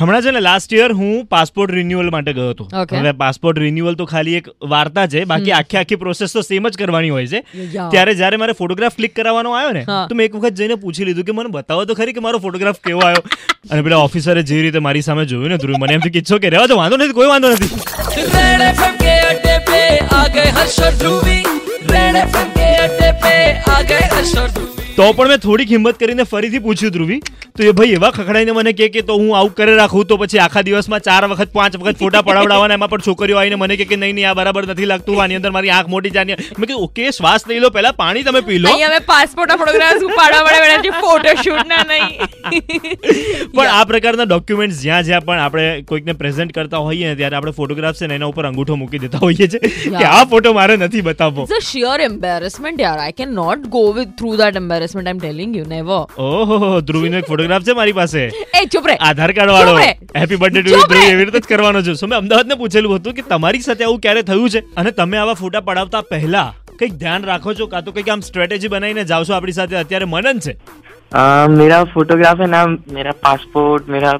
હમણાં છે ને લાસ્ટ યર હું પાસપોર્ટ રિન્યુઅલ માટે ગયો હતો. હવે પાસપોર્ટ રિન્યુઅલ તો ખાલી એક વાર્તા છે બાકી આખી આખી પ્રોસેસ તો સેમ જ કરવાની હોય છે. ત્યારે જ્યારે મારે ફોટોગ્રાફ ક્લિક કરાવવાનો આવ્યો ને તો મેં એક વખત જઈને પૂછી લીધું કે મને બતાવો તો ખરી કે મારો ફોટોગ્રાફ કેવો આવ્યો? અને પેલા ઓફિસરે જે રીતે મારી સામે જોયું ને ધ્રુવ મને એમ કે છો કે રહેવા તો વાંધો નથી કોઈ વાંધો નથી. રેડ એફએમ તો પણ મેં થોડીક હિંમત કરીને ફરીથી પૂછ્યું ધ્રુવી તો એ ભાઈ એવા ખખડાઈને મને કે કે તો હું આવું કરી રાખું તો પછી આખા દિવસમાં ચાર વખત પાંચ વખત ફોટા પડાવડાવવાના એમાં પણ છોકરીઓ આવીને મને કે નહીં નહીં આ બરાબર નથી લાગતું આની અંદર મારી આંખ મોટી જાની મેં કીધું ઓકે શ્વાસ લઈ લો પહેલા પાણી તમે પી લો. હવે પાસપોર્ટ ફોટોગ્રાફ ઉપાડવા પડે છે ફોટોશૂટ ના નહીં. પણ આ પ્રકારના ડોક્યુમેન્ટ્સ જ્યાં જ્યાં પણ આપણે કોઈકને પ્રેઝન્ટ કરતા હોઈએ ને ત્યારે આપણે ફોટોગ્રાફ છે ને એના ઉપર અંગૂઠો મૂકી દેતા હોઈએ છીએ કે આ ફોટો મારે નથી બતાવવો. ઇટ્સ અ શિયર એમ્બેરેસમેન્ટ યાર I can not go with through that embarrassment that embarrassment. I'm telling you, never. ઓહો ધ્રુવીનો એક ફોટોગ્રાફ છે મારી પાસે એ ચૂપ રે આધાર કાર્ડ વાળો ચૂપ રે. હેપી બર્થડે ટુ ચૂપ ધ્રુવ રે. એવી રીતે જ કરવાનો છે સો મેં અમદાવાદને પૂછેલું હતું કે તમારી સાથે આવું ક્યારે થયું છે અને તમે આવા ફોટા પડાવતા પહેલા કંઈક ધ્યાન રાખો છો કાં તો કંઈક આમ સ્ટ્રેટેજી બનાવીને જાઓ છો આપણી સાથે અત્યારે મનન છે अ, मेरा फोटोग्राफ है ना मेरा पासपोर्ट मेरा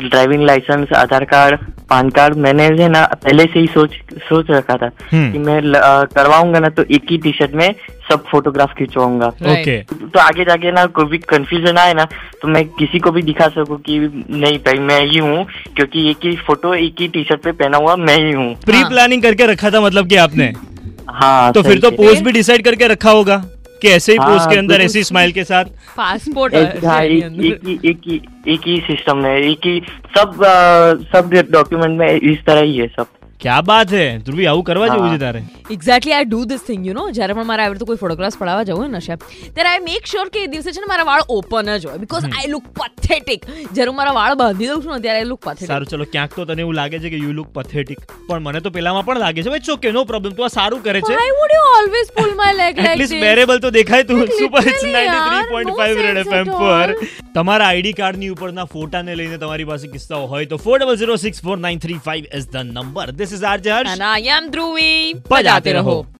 driving licence Aadhaar card PAN card मैंने जो है ना पहले से ही सोच सोच रखा था हम्म। कि मैं करवाऊँगा ना तो एक ही टी शर्ट में सब फोटोग्राफ खिंचवाऊँगा Right. तो आगे जाके ना कोई भी कंफ्यूजन आए ना तो मैं किसी को भी दिखा सकूँ कि नहीं भाई मैं ही हूँ क्योंकि एक ही फ़ोटो एक ही टी शर्ट पे पहना हुआ मैं ही हूँ प्री. प्लानिंग करके रखा था मतलब की आपने हाँ तो फिर तो पोस्ट भी डिसाइड करके रखा होगा कि ऐसे ही हाँ, के अंदर ऐसी स्माइल के साथ पासपोर्ट एक, हाँ, एक, एक, एक ही सिस्टम है एक ही सब सब डॉक्यूमेंट में इस तरह ही है सब ક્યાં બાત છે ધ્રુવી આવું કરવા જેવું છે તારે? Exactly I do this thing you know જ્યારે પણ મારા આવી તો કોઈ ફોટોગ્રાફ પડાવવા જવું હોય નશે ત્યારે આઈ મેક શ્યોર કે એ દિવસે છે ને મારા વાળ ઓપન જ હોય બીકોઝ આઈ લુક પથેટિક જ્યારે હું મારા વાળ બાંધી દઉં છું ને ત્યારે આઈ લુક પથેટિક સારું ચલો ક્યાંક તો તને એવું લાગે છે કે યુ લુક પથેટિક પણ મને તો પેલામાં પણ લાગે છે. ભાઈ ચોકે નો પ્રોબ્લેમ તું આ સારું કરે છે. I would you always pull my leg like this bearable તો દેખાય તું. સુપર ઇટ્સ 93.5 રેડ એફએમ પર. તમારા આઈડી કાર્ડની ઉપરના ફોટાને લઈને તમારી પાસે કિસ્સાઓ હોય તો 40064935 is the number this is RJ Harsh And I am Dhruvi. બજાતે રહો.